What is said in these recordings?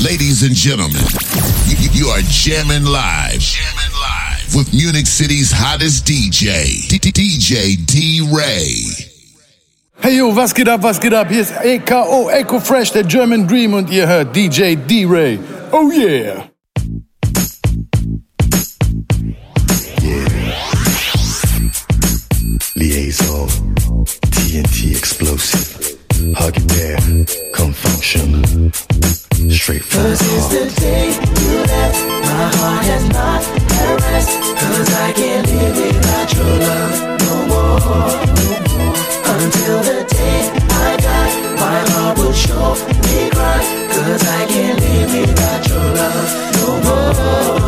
Ladies and gentlemen, you, you are jamming live. Jamming live with Munich City's hottest DJ, DJ D Ray. Hey yo, was geht ab, was geht ab? Hier ist EKO Echo Fresh, der German Dream und ihr hört DJ D-Ray. Oh yeah! Liaison, TNT explosive. Hug it there, come function. Straight the heart. the day you left, my heart has not had rest. Cause I can't live without your love no more. Until the day I die, my heart will show me cry. Cause I can't live without your love no more.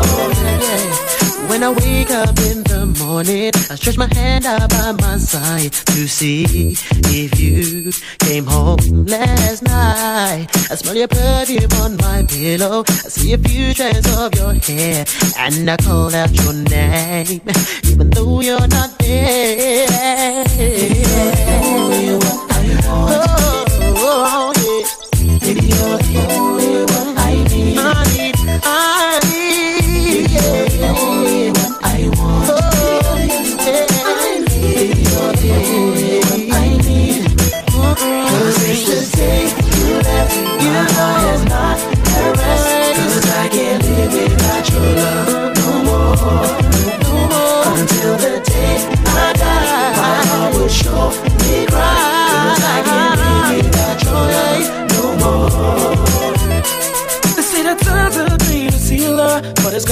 When I wake up in the morning, I stretch my hand out by my side to see if you came home last night. I smell your perfume on my pillow. I see a few strands of your hair, and I call out your name, even though you're not there. Baby, you're one I want. Oh, oh, yeah. Baby, you're the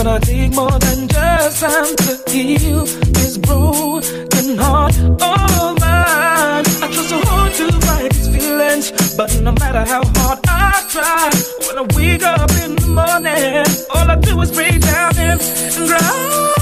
gonna take more than just time to heal this broken heart oh, of mine. I try so hard to fight these feelings, but no matter how hard I try, when I wake up in the morning, all I do is break down and cry.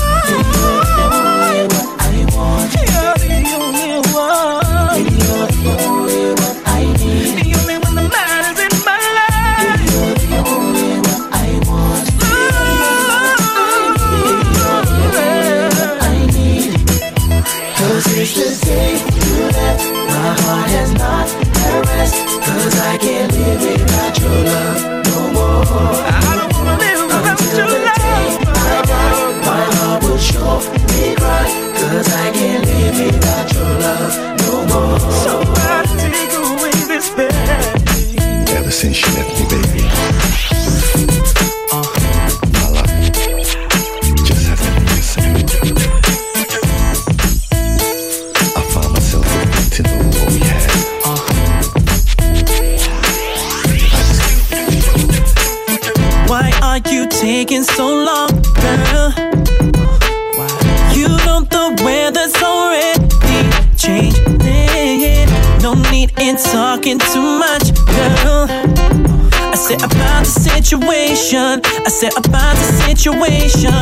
Said about the situation.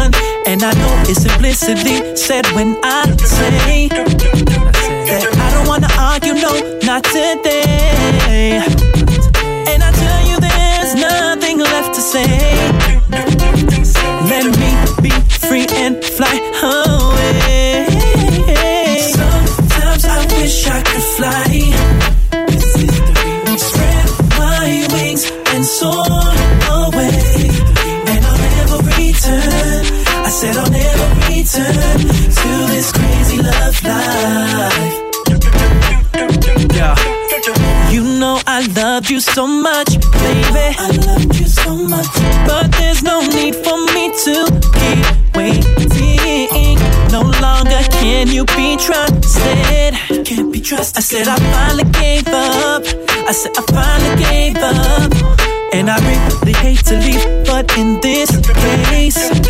And I know it's implicitly said when I say that I don't wanna argue, no, not today. And I tell you there's nothing left to say. Let me be free and fly away. Said I finally gave up. I said I finally gave up. And I really hate to leave, but in this case,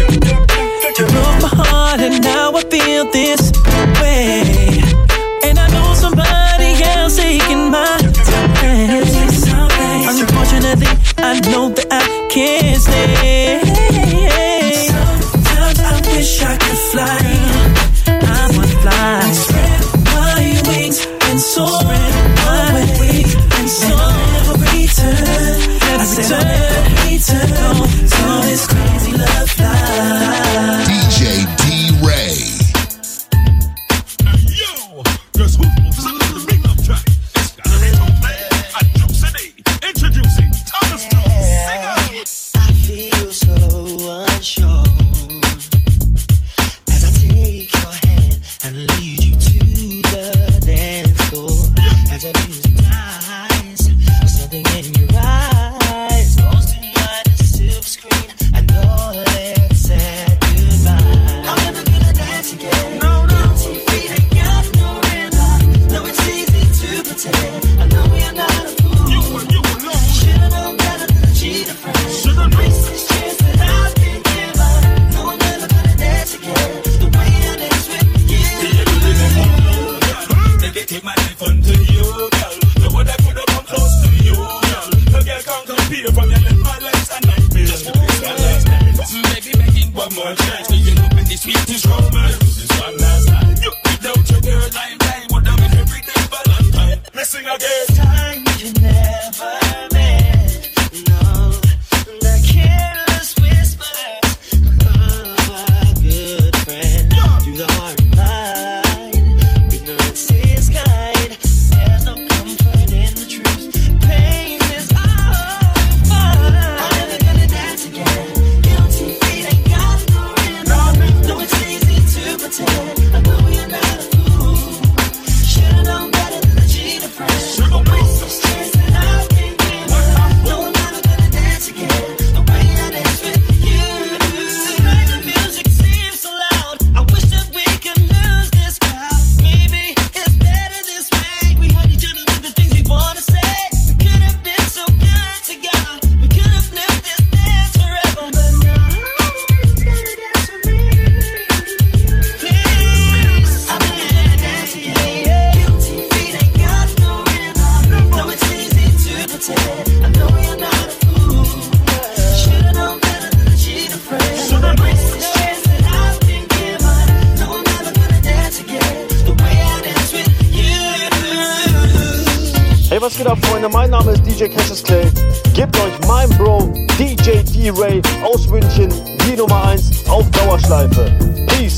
Nummer 1 auf Dauerschleife. Peace!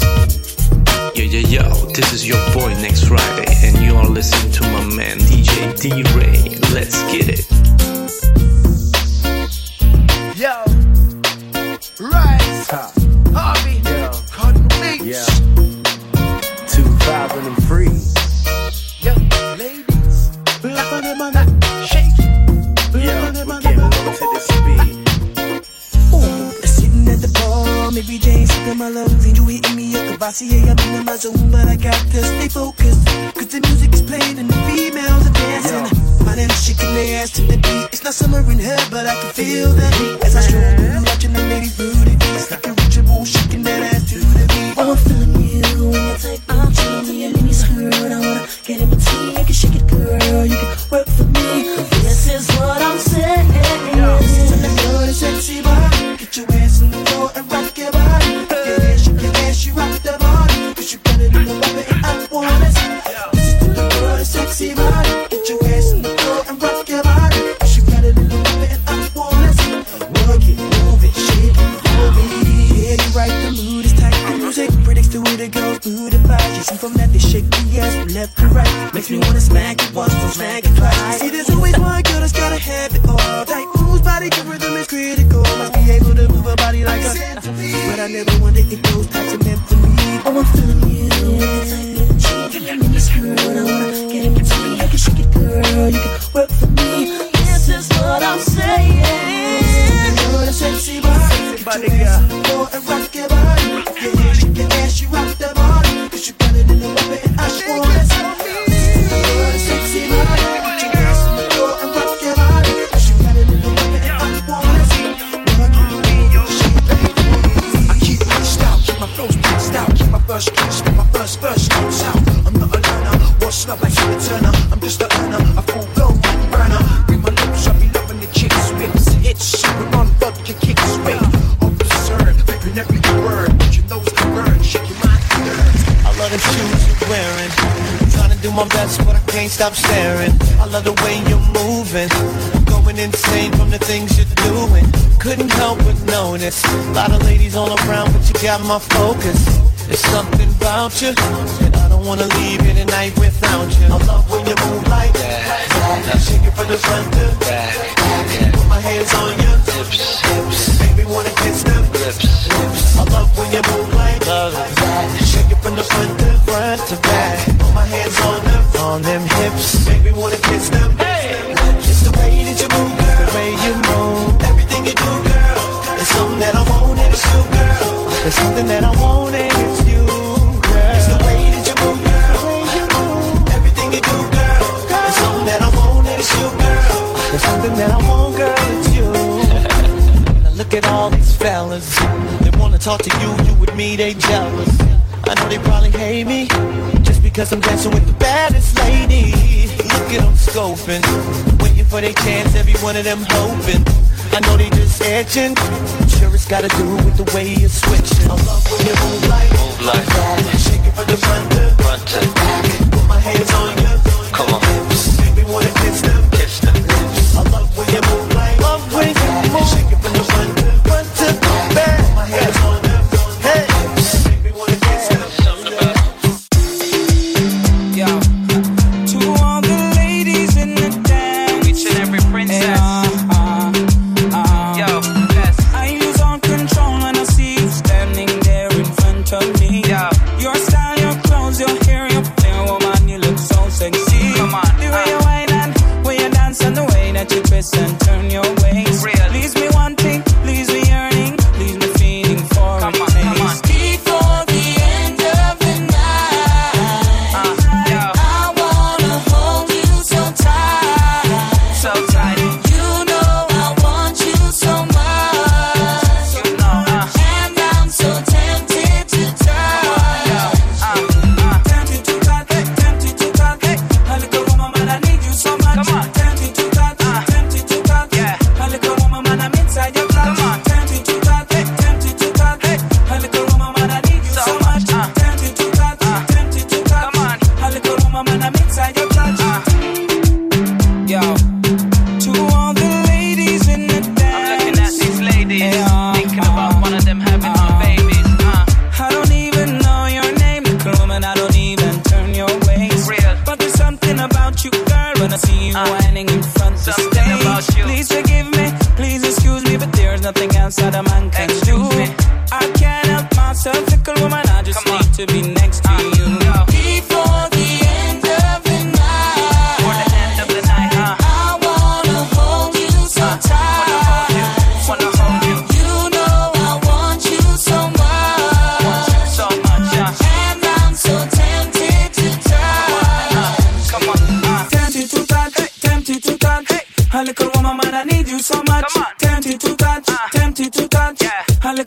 Yo, yo, yo, this is your boy Next Friday, and you are listening to my man DJ D Ray. Let's get it. Yo! but I got this. got my focus—it's something about you, and I don't wanna leave here tonight without you. I love when you move like that. Now shake it from the front to back. Put my hands on your hips, hips. Baby, wanna kiss them lips, lips. I love when you move like that. Shake it from the front to front to back. Put my hands on them, on them hips. Baby, wanna kiss them. There's something that I want and it's you, girl. It's the way that you move, girl. The way You move. Everything you do, girl. girl. There's something that I want and it's you, girl. There's something that I want, girl. It's you. now look at all these fellas. They wanna talk to you, you with me, they jealous. I know they probably hate me just because I'm dancing with the baddest lady. Look at them scoping. Waiting for their chance, every one of them hoping. I know they just edging. Sure, it's gotta do with the way you're switching. I love when you move like, move like that. Shake it from the front to, front to. Put my hands on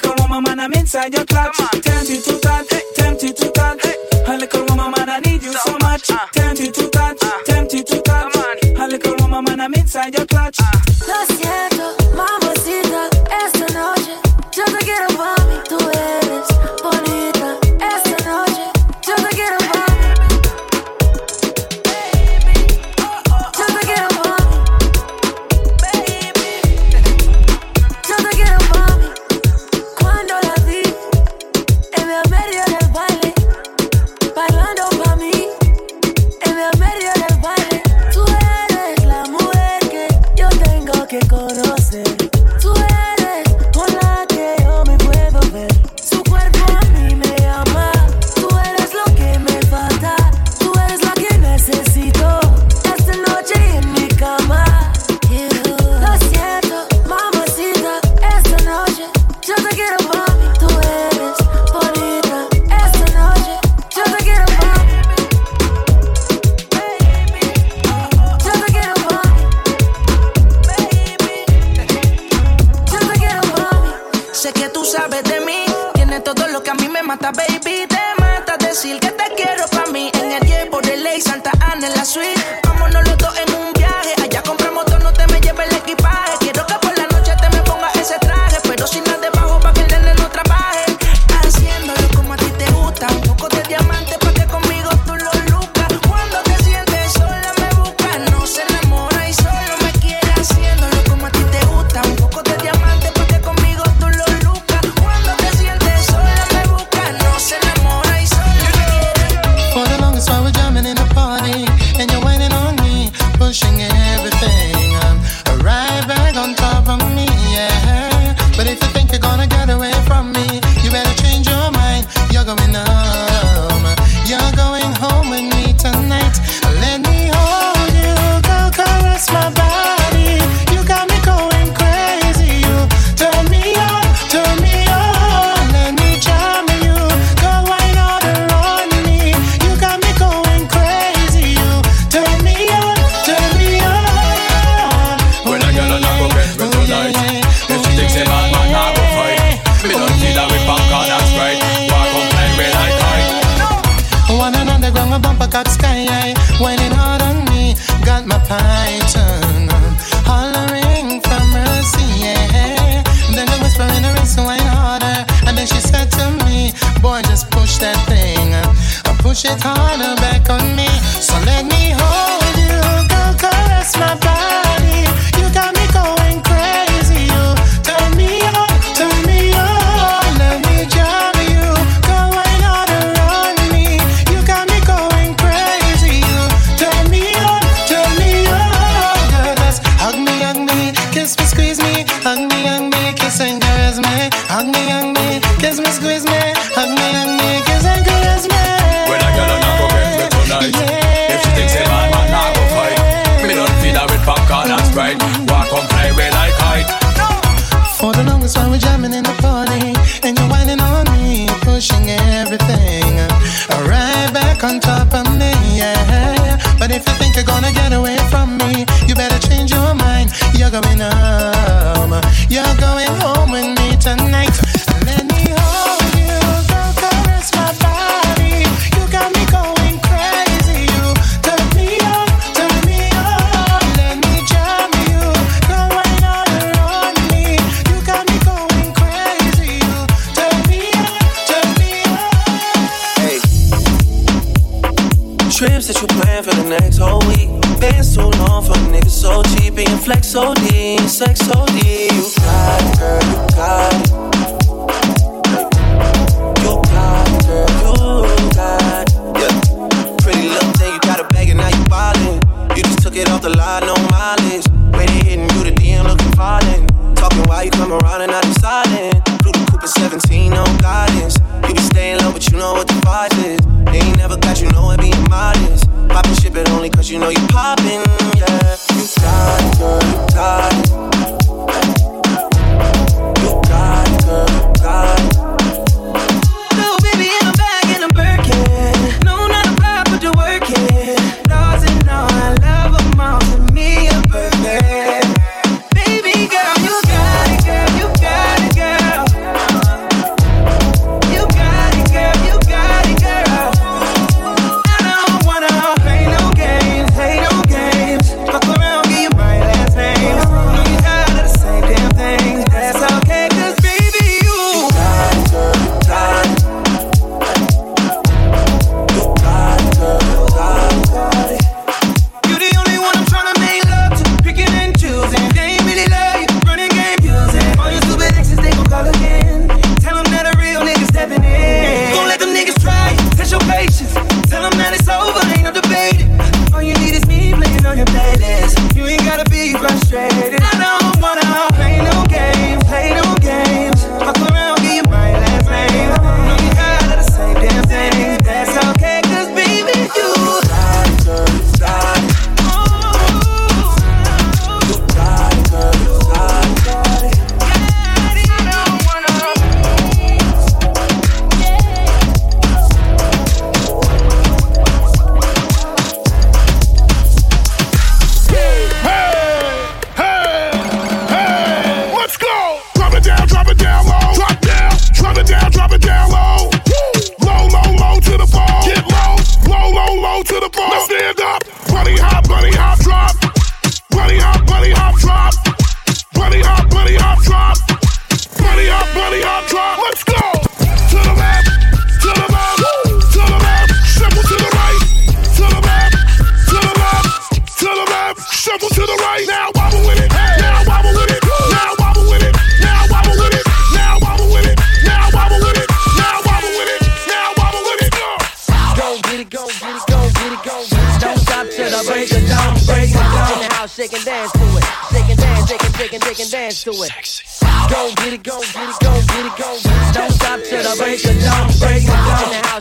little woman, man, I'm inside your clutch. Tempted to touch, tempted to touch. A little woman, man, I need you so, so much. Tempted to touch, tempted to touch. A little woman, man, I'm inside your clutch. caminar.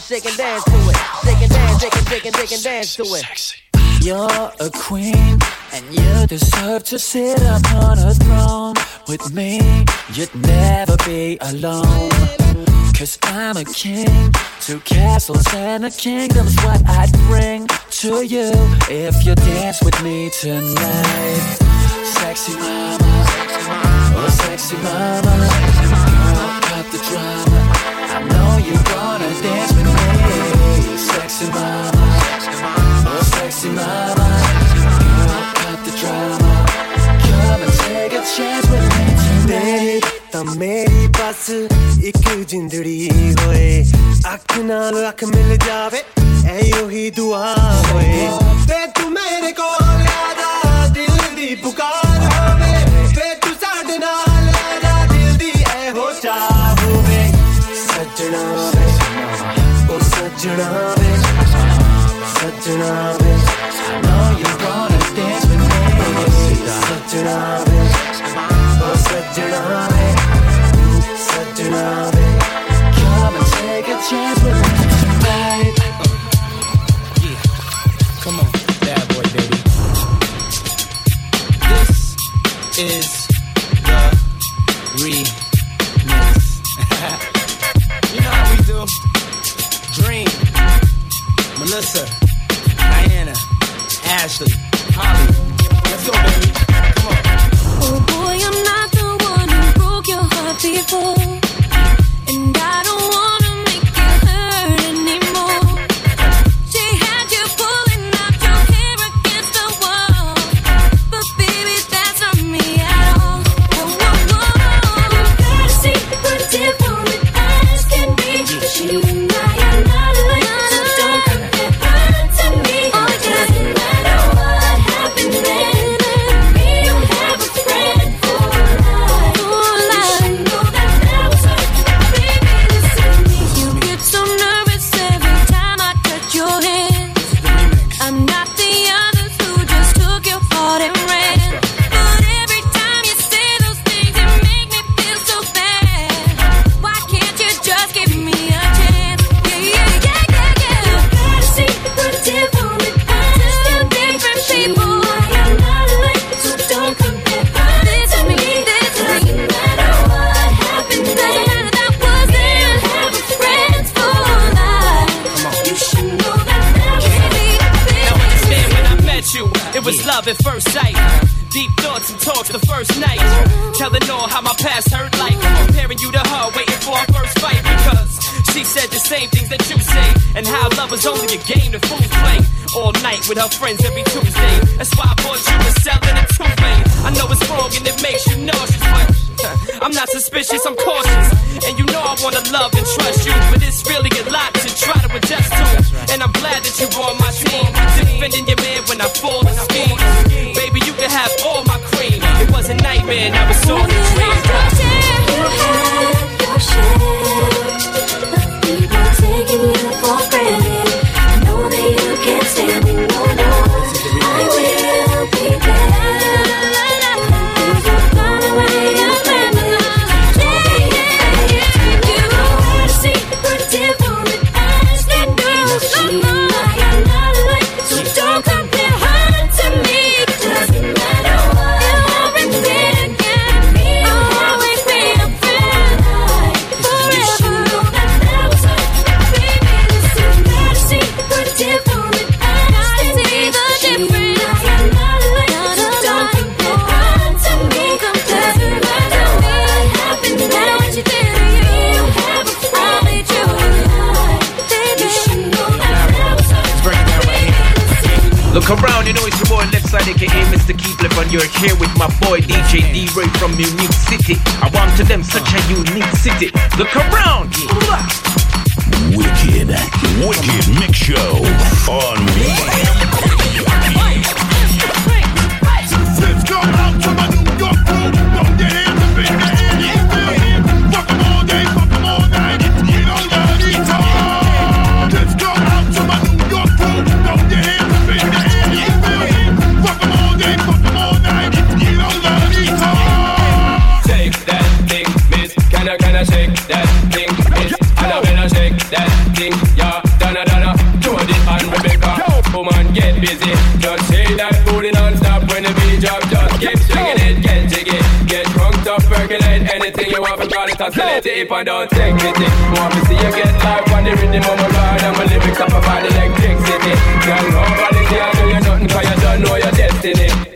shake and dance to it. Shake and dance, shake and shake and shake and dance to it. You're a queen, and you deserve to sit upon a throne with me. You'd never be alone. Cause I'm a king, two castles and a kingdom's what I'd bring to you if you dance with me tonight. Sexy mama, oh sexy mama, girl, cut the drama. I know you go ਤਾਂ ਮੇਰੀ ਬਸ ਇੱਕ ਜਿੰਦੜੀ ਹੋਏ ਅੱਖ ਨਾਲ ਅੱਖ ਮਿਲ ਜਾਵੇ ਐ ਉਹੀ ਦੁਆ ਹੋਏ ਤੇ ਤੂੰ ਮੇਰੇ ਕੋਲ ਆ ਜਾ ਦਿਲ ਦੀ ਪੁਕਾਰ ਹੋਵੇ ਤੇ ਤੂੰ ਸਾਡੇ ਨਾਲ ਆ ਜਾ ਦਿਲ ਦੀ ਐ ਹੋ ਚਾਹ ਹੋਵੇ ਸੱਜਣਾ ਵੇ ਉਹ ਸੱਜਣਾ ਵੇ ਸੱਜਣਾ from Unique City. I want to them such a unique city. Look around, heart and select it if I don't take it. Eh, want me see you get life on the rhythm of my ride and my lyrics up about electricity. Girl, nobody can do you nothing cause you don't know your destiny.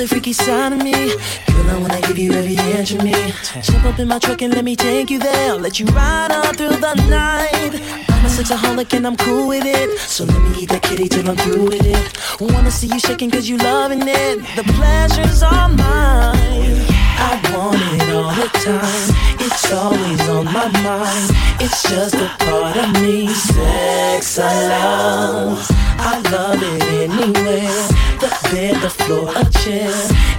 the freaky side of me. girl, I when I give you every inch of me. Jump up in my truck and let me take you there. I'll let you ride on through the night. I'm a sexaholic and I'm cool with it. So let me eat that kitty till I'm through with it. Wanna see you shaking cause you loving it. The pleasure's all mine. I want it all the time. It's always on my mind. It's just a part of me. Sex I love. I love it anyway the bed, the floor, a chair.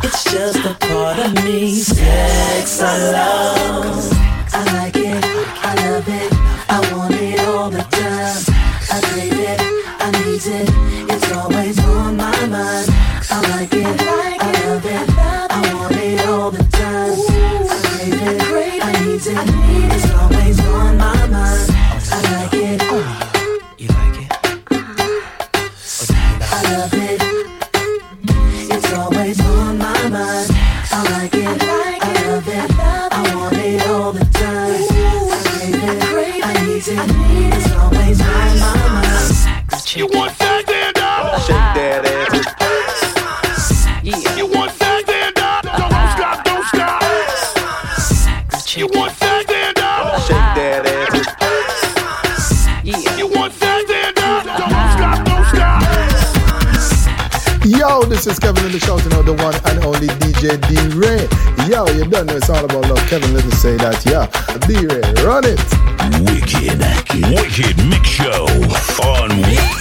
It's just a part of me. Sex I love. I like it, I love it, I want it all the time. I crave it, I need it, it's always on my mind. I like it. This is Kevin Lyttle shouting out the one and only DJ D Ray. Yo, you done? know it's all about love. Kevin Lyttle say that, yeah. D Ray, run it. Wicked, wicked mix show on.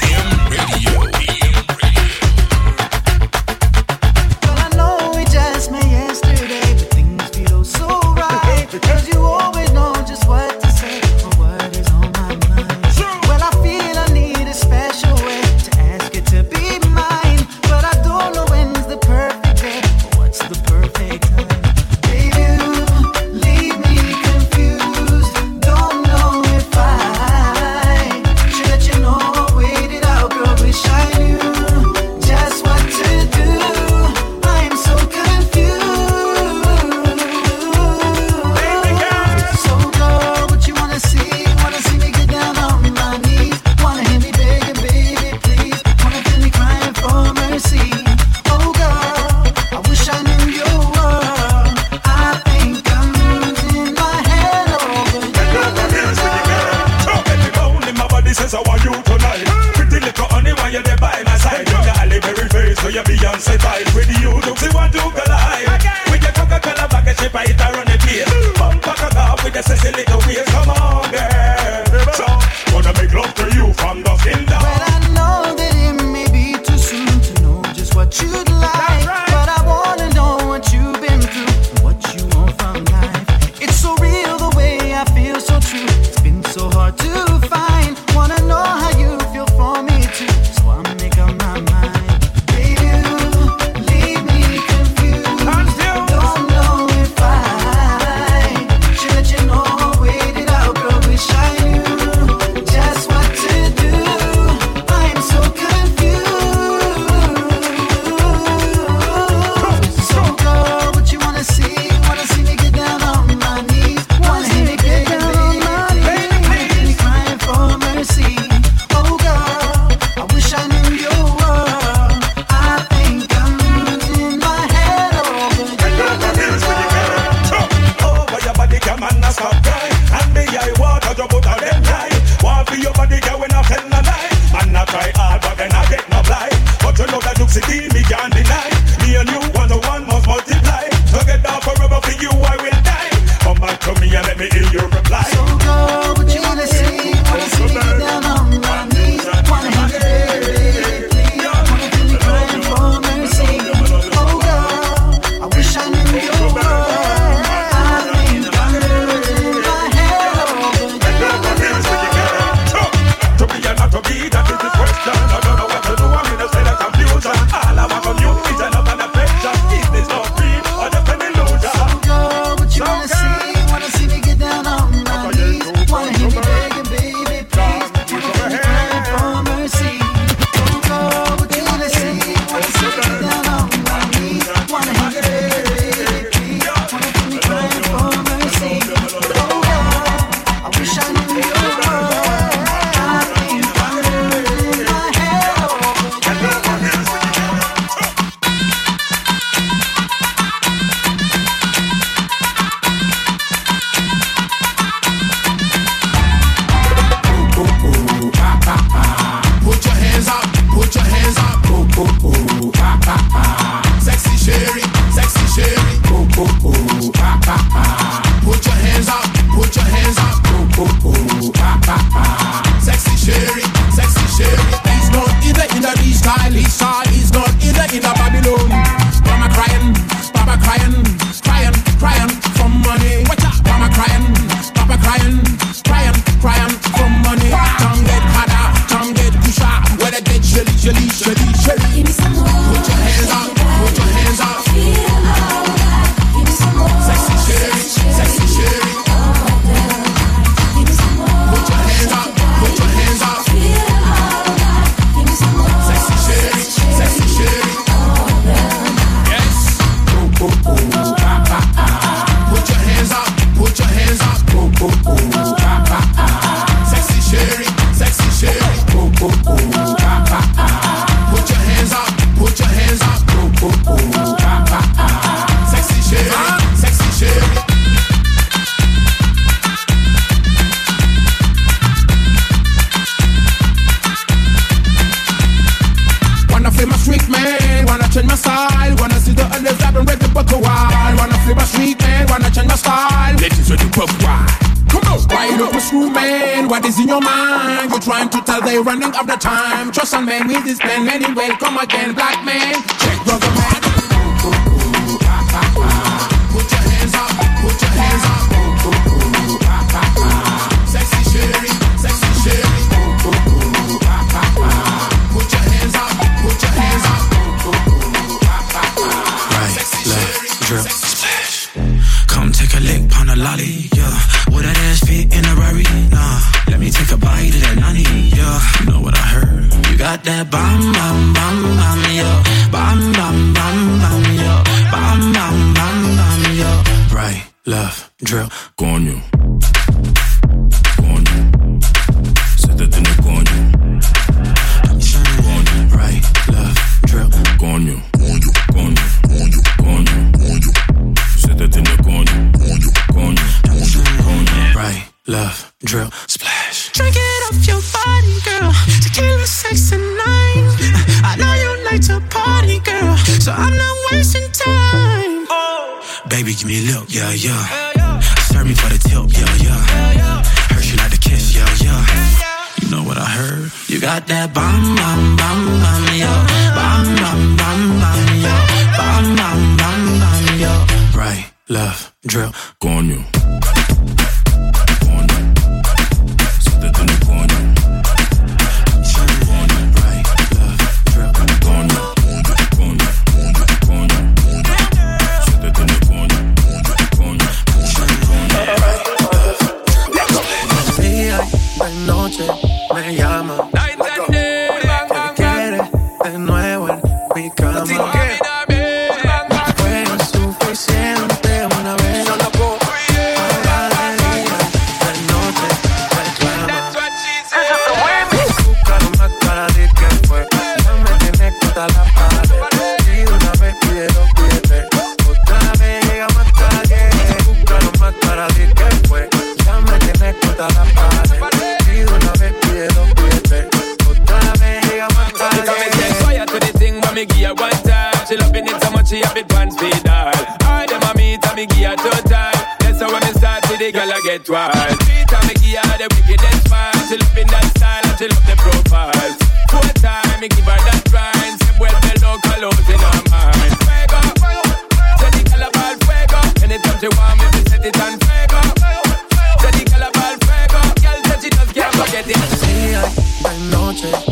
got that bam bam bam bam yo, bam bam bam bam yo, bam bam bam bam yo. Right, left, drill. she loving it so much she have it one speed all. I them a me, and me give her total. That's how when me start see the girl I get wild. Treat and me give her the wickedest part. She loving that style and she love the profile. Four time me give her that grind. Say well the local out in her mind. Fuego, tell the girl about fuego. Anytime she want me, me set it on fuego. Tell the girl about fuego. Girl said she just can't forget it. Día, de noche.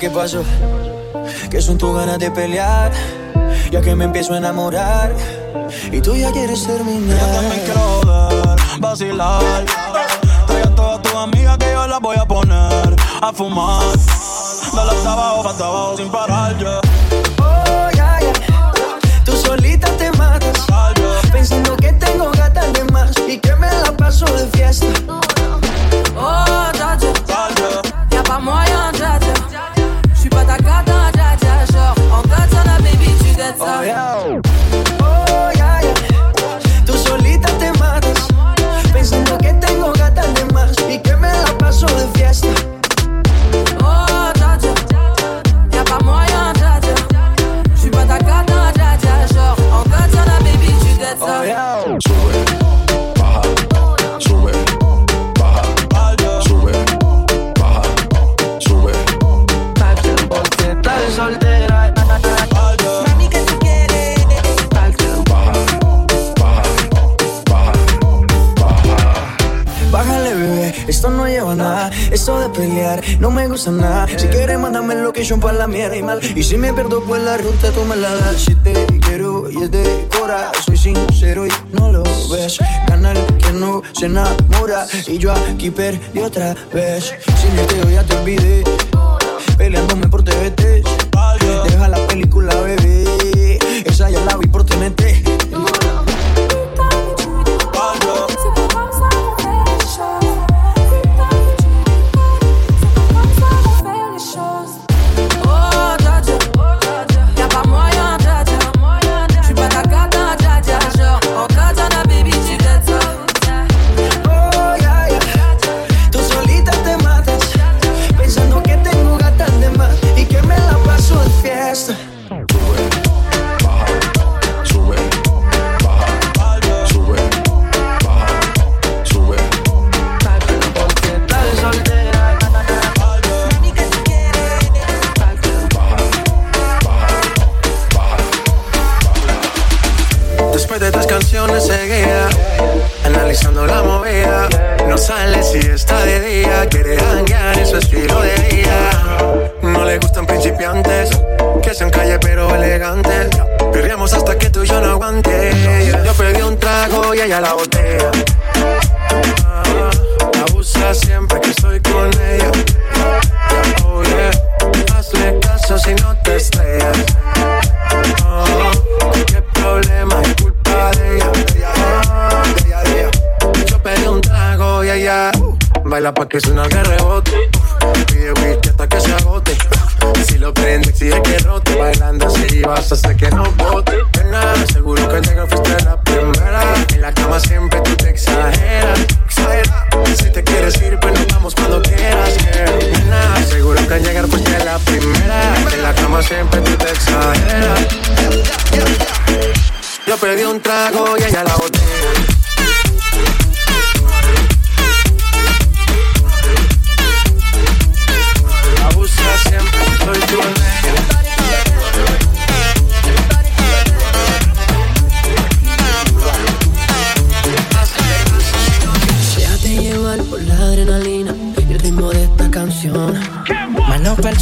qué pasó, que son tus ganas de pelear, ya que me empiezo a enamorar y tú ya quieres terminar. Yo también quiero joder, vacilar, traigan a todas tus amigas que yo las voy a poner a fumar, dale hasta abajo, hasta abajo sin parar, yeah. no me gusta nada. Si quieres, mándame location para la mierda y mal. Y si me pierdo, pues la ruta tú me la das. Si te quiero y es de cora, soy sincero y no lo ves. Canal que no se enamora y yo aquí perdí otra vez. Si me quedo, ya te olvidé, peleándome por TVT. Deja la película, bebé, esa ya la vi por TNT.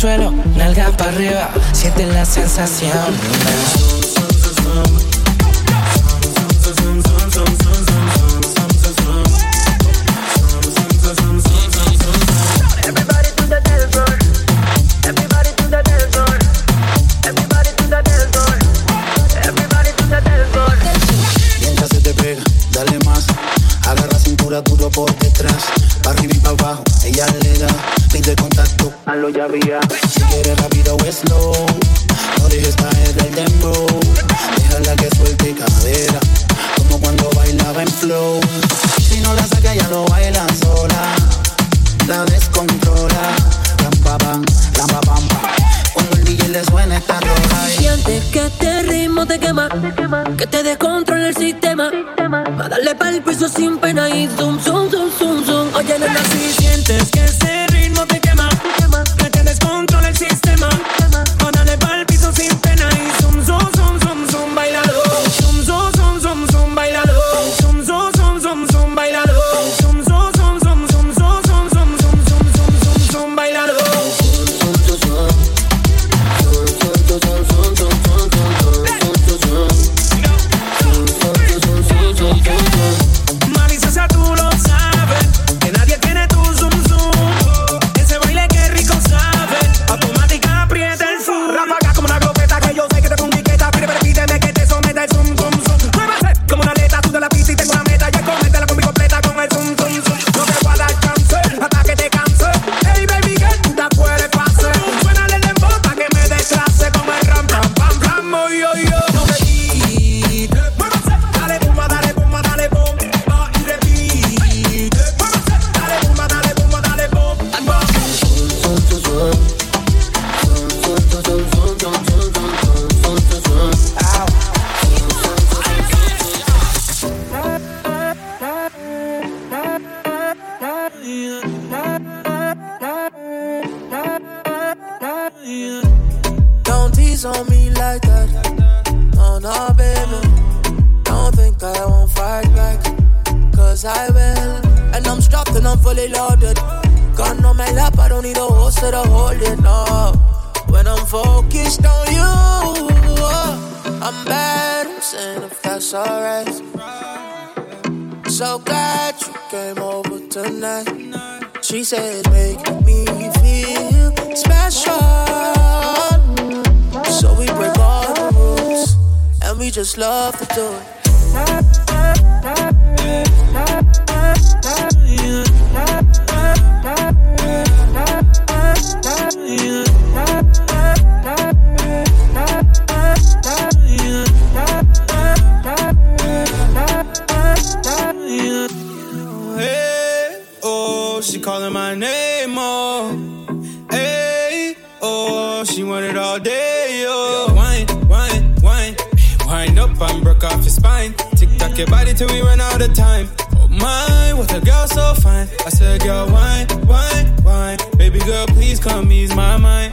suelo, nalga para arriba, siente la sensación.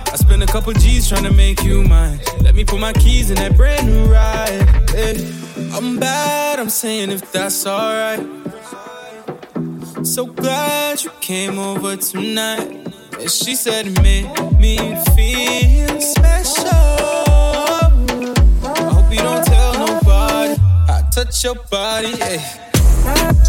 I spent a couple G's trying to make you mine. Let me put my keys in that brand new ride. Hey, I'm bad, I'm saying if that's alright. So glad you came over tonight. And she said, make me feel special. I hope you don't tell nobody. I touch your body, yeah.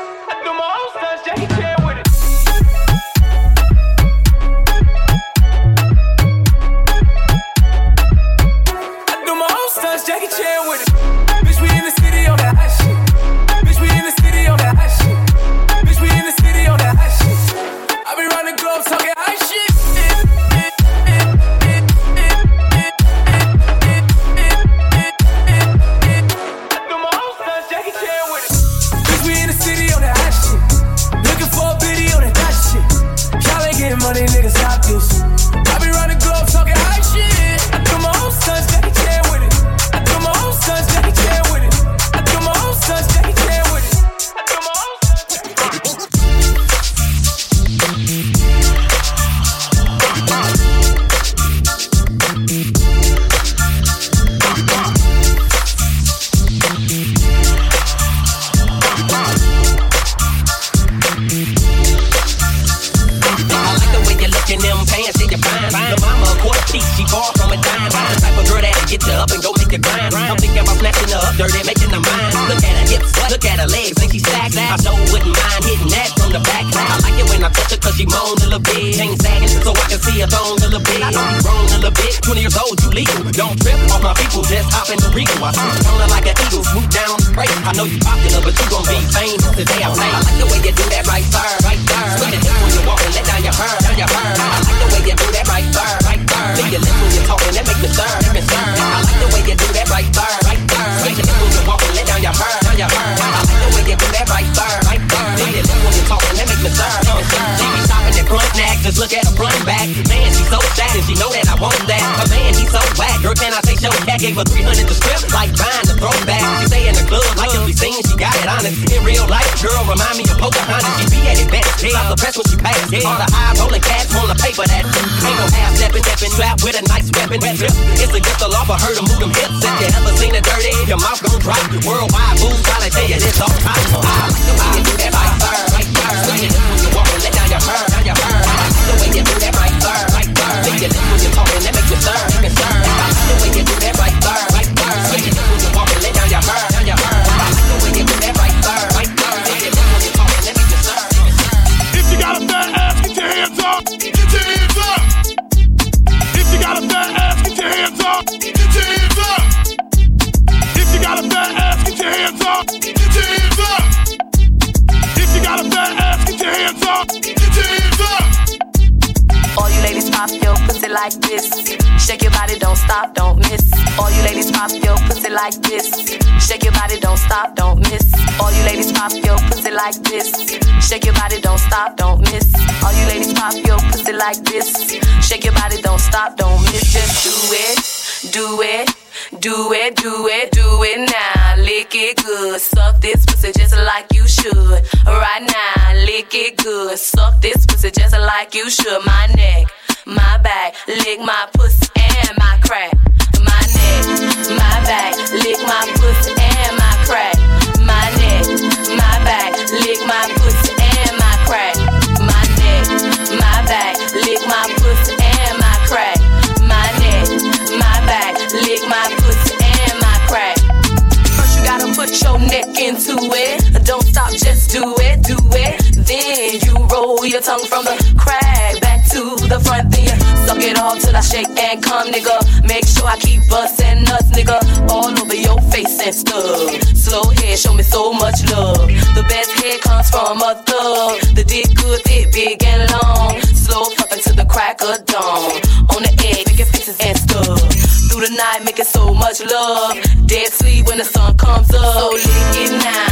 Crack of dawn. On the edge, making faces and stuff. Through the night, making so much love. Dead sleep when the sun comes up. So lick it now,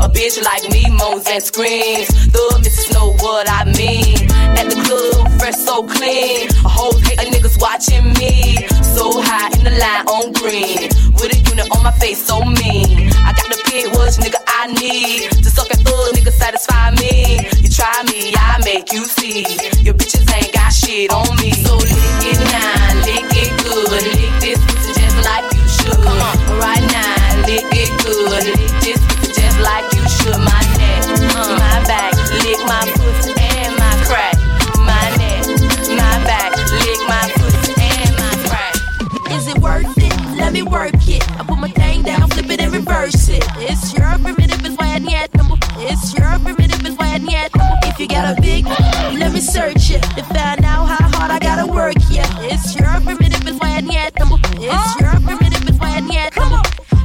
A bitch like me moans and screams. Thug bitches know what I mean. At the club, fresh so clean. A whole hate of niggas watching me. So high in the line on green. With a unit on my face, so mean. I got the pit which nigga I need. To suck and thug, nigga satisfy me. You try me, I make you see. Your bitches ain't got shit on me. So lick flip it and reverse it. It's your primitive is why I need number. It's your primitive is why I need number. If you got a big, let me search it to find out how hard I gotta work. Yeah, it's your primitive is why I need number. It's your primitive is why I need number.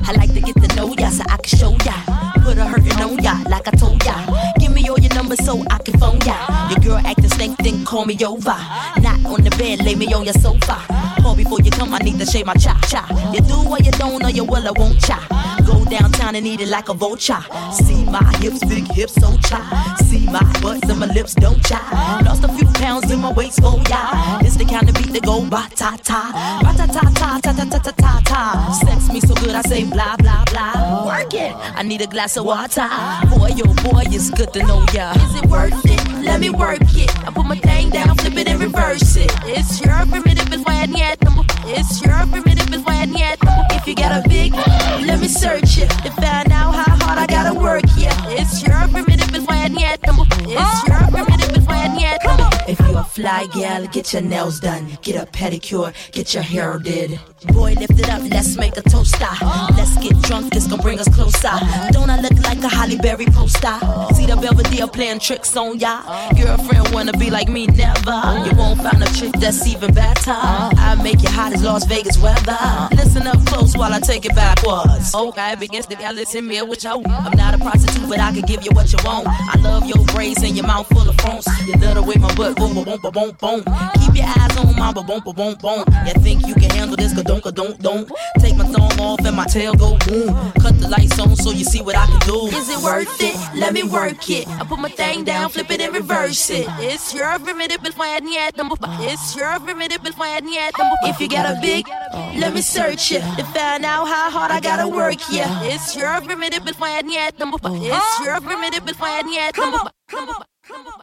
I like to get to know ya so I can show ya. Put a hurtin' on ya like I told ya. Give me all your numbers so I can phone ya. Your girl acting then call me over. Not on the bed, lay me on your sofa. Call before you come, I need to shave my cha cha. You do or you don't, or you will, I won't cha. Go downtown and eat it like a vulture. See my hips, big hips, so cha. See my butts and my lips, don't cha. Lost a few pounds in my waist, oh yeah. It's the kind of beat that go ba ta ta, ba ta ta ta ta ta ta ta ta ta. Sex me so good, I say blah blah blah. Work it. I need a glass of water. Boy, yo, boy, it's good to know ya. Is it worth it? Let me work it. I put my thing down, flip it and reverse it. It's your primitive is why I need. It's your primitive is why I need. If you got a big, let me search it to find out how hard I gotta work. Yeah, it's your primitive is why I need. It's your primitive is why I need. If you a fly gal, get your nails done, get a pedicure, get your hair did. Boy, lift it up, let's make a toaster. Ah. Let's get drunk, it's gonna bring us closer. Don't I look like a Halle Berry poster? See the Belvedere playing tricks on ya. Girlfriend wanna be like me, never. You won't find a chick that's even better. I make you hot as Las Vegas weather. Listen up close while I take it backwards. Oh, okay, begins to listen me, which I I'm not a prostitute, but I can give you what you want. I love your braids and your mouth full of phones. You the way my butt boom, boom, boom, boom, boom. Keep your eyes on my boom, boom, boom, boom. You think you can handle this? Ka don't, ka don't, don't. Take my thumb off and my tail go boom. Cut the lights on so you see what I can do. Is it worth it? Let me work it. I put my thing down, flip it and reverse it. It's your primitive fine yet. Number It's your primitive fine yet. Number If you got a big, let me search it to find out how hard I gotta work. Yeah, it's your primitive fine yet. It's your primitive fine yet. Come on, come on, come on.